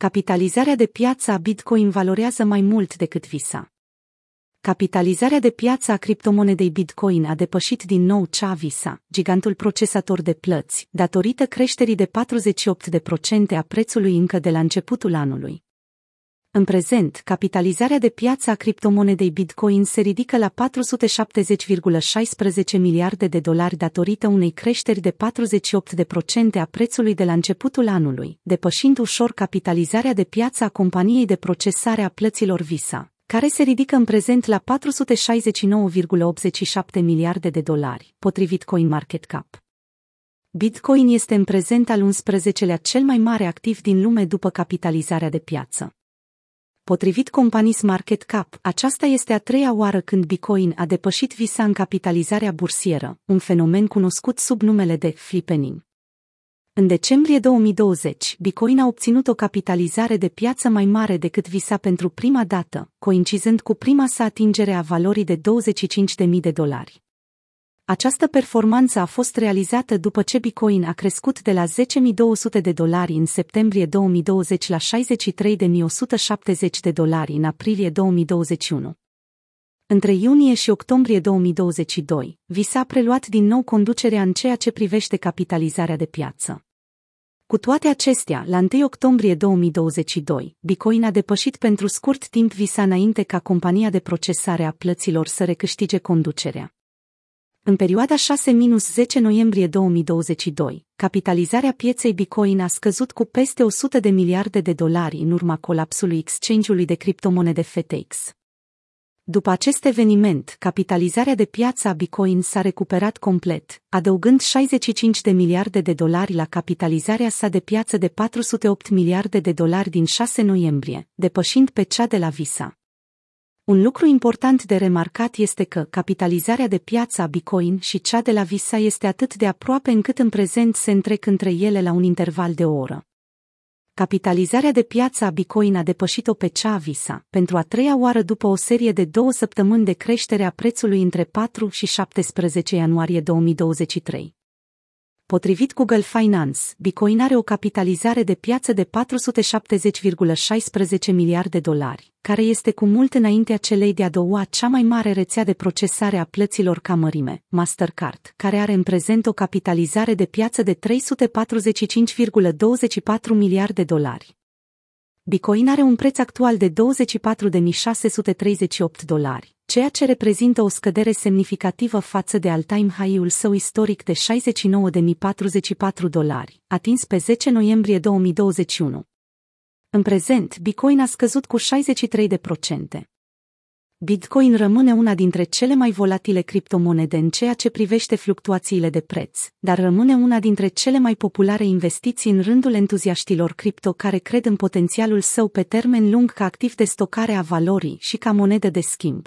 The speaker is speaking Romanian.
capitalizarea de piață a Bitcoin valorează mai mult decât visa. Capitalizarea de piață a criptomonedei Bitcoin a depășit din nou cea Visa, gigantul procesator de plăți, datorită creșterii de 48% a prețului încă de la începutul anului. În prezent, capitalizarea de piață a criptomonedei Bitcoin se ridică la 470,16 miliarde de dolari datorită unei creșteri de 48% a prețului de la începutul anului, depășind ușor capitalizarea de piață a companiei de procesare a plăților Visa, care se ridică în prezent la 469,87 miliarde de dolari, potrivit CoinMarketCap. Bitcoin este în prezent al 11-lea cel mai mare activ din lume după capitalizarea de piață. Potrivit companii Market Cap, aceasta este a treia oară când Bitcoin a depășit visa în capitalizarea bursieră, un fenomen cunoscut sub numele de flippening. În decembrie 2020, Bitcoin a obținut o capitalizare de piață mai mare decât visa pentru prima dată, coincidând cu prima sa atingere a valorii de 25.000 de dolari. Această performanță a fost realizată după ce Bitcoin a crescut de la 10.200 de dolari în septembrie 2020 la 63.170 de dolari în aprilie 2021. Între iunie și octombrie 2022, Visa a preluat din nou conducerea în ceea ce privește capitalizarea de piață. Cu toate acestea, la 1 octombrie 2022, Bitcoin a depășit pentru scurt timp Visa înainte ca compania de procesare a plăților să recâștige conducerea. În perioada 6-10 noiembrie 2022, capitalizarea pieței Bitcoin a scăzut cu peste 100 de miliarde de dolari în urma colapsului exchange-ului de criptomonede FTX. După acest eveniment, capitalizarea de piață a Bitcoin s-a recuperat complet, adăugând 65 de miliarde de dolari la capitalizarea sa de piață de 408 miliarde de dolari din 6 noiembrie, depășind pe cea de la Visa. Un lucru important de remarcat este că capitalizarea de piață a Bitcoin și cea de la Visa este atât de aproape încât în prezent se întrec între ele la un interval de o oră. Capitalizarea de piață a Bitcoin a depășit-o pe cea a Visa, pentru a treia oară după o serie de două săptămâni de creștere a prețului între 4 și 17 ianuarie 2023. Potrivit Google Finance, Bitcoin are o capitalizare de piață de 470,16 miliarde de dolari, care este cu mult înaintea celei de-a doua cea mai mare rețea de procesare a plăților ca mărime, Mastercard, care are în prezent o capitalizare de piață de 345,24 miliarde de dolari. Bitcoin are un preț actual de 24.638 dolari, ceea ce reprezintă o scădere semnificativă față de all-time high-ul său istoric de 69.044 dolari, atins pe 10 noiembrie 2021. În prezent, Bitcoin a scăzut cu 63%. Bitcoin rămâne una dintre cele mai volatile criptomonede în ceea ce privește fluctuațiile de preț, dar rămâne una dintre cele mai populare investiții în rândul entuziaștilor cripto care cred în potențialul său pe termen lung ca activ de stocare a valorii și ca monedă de schimb,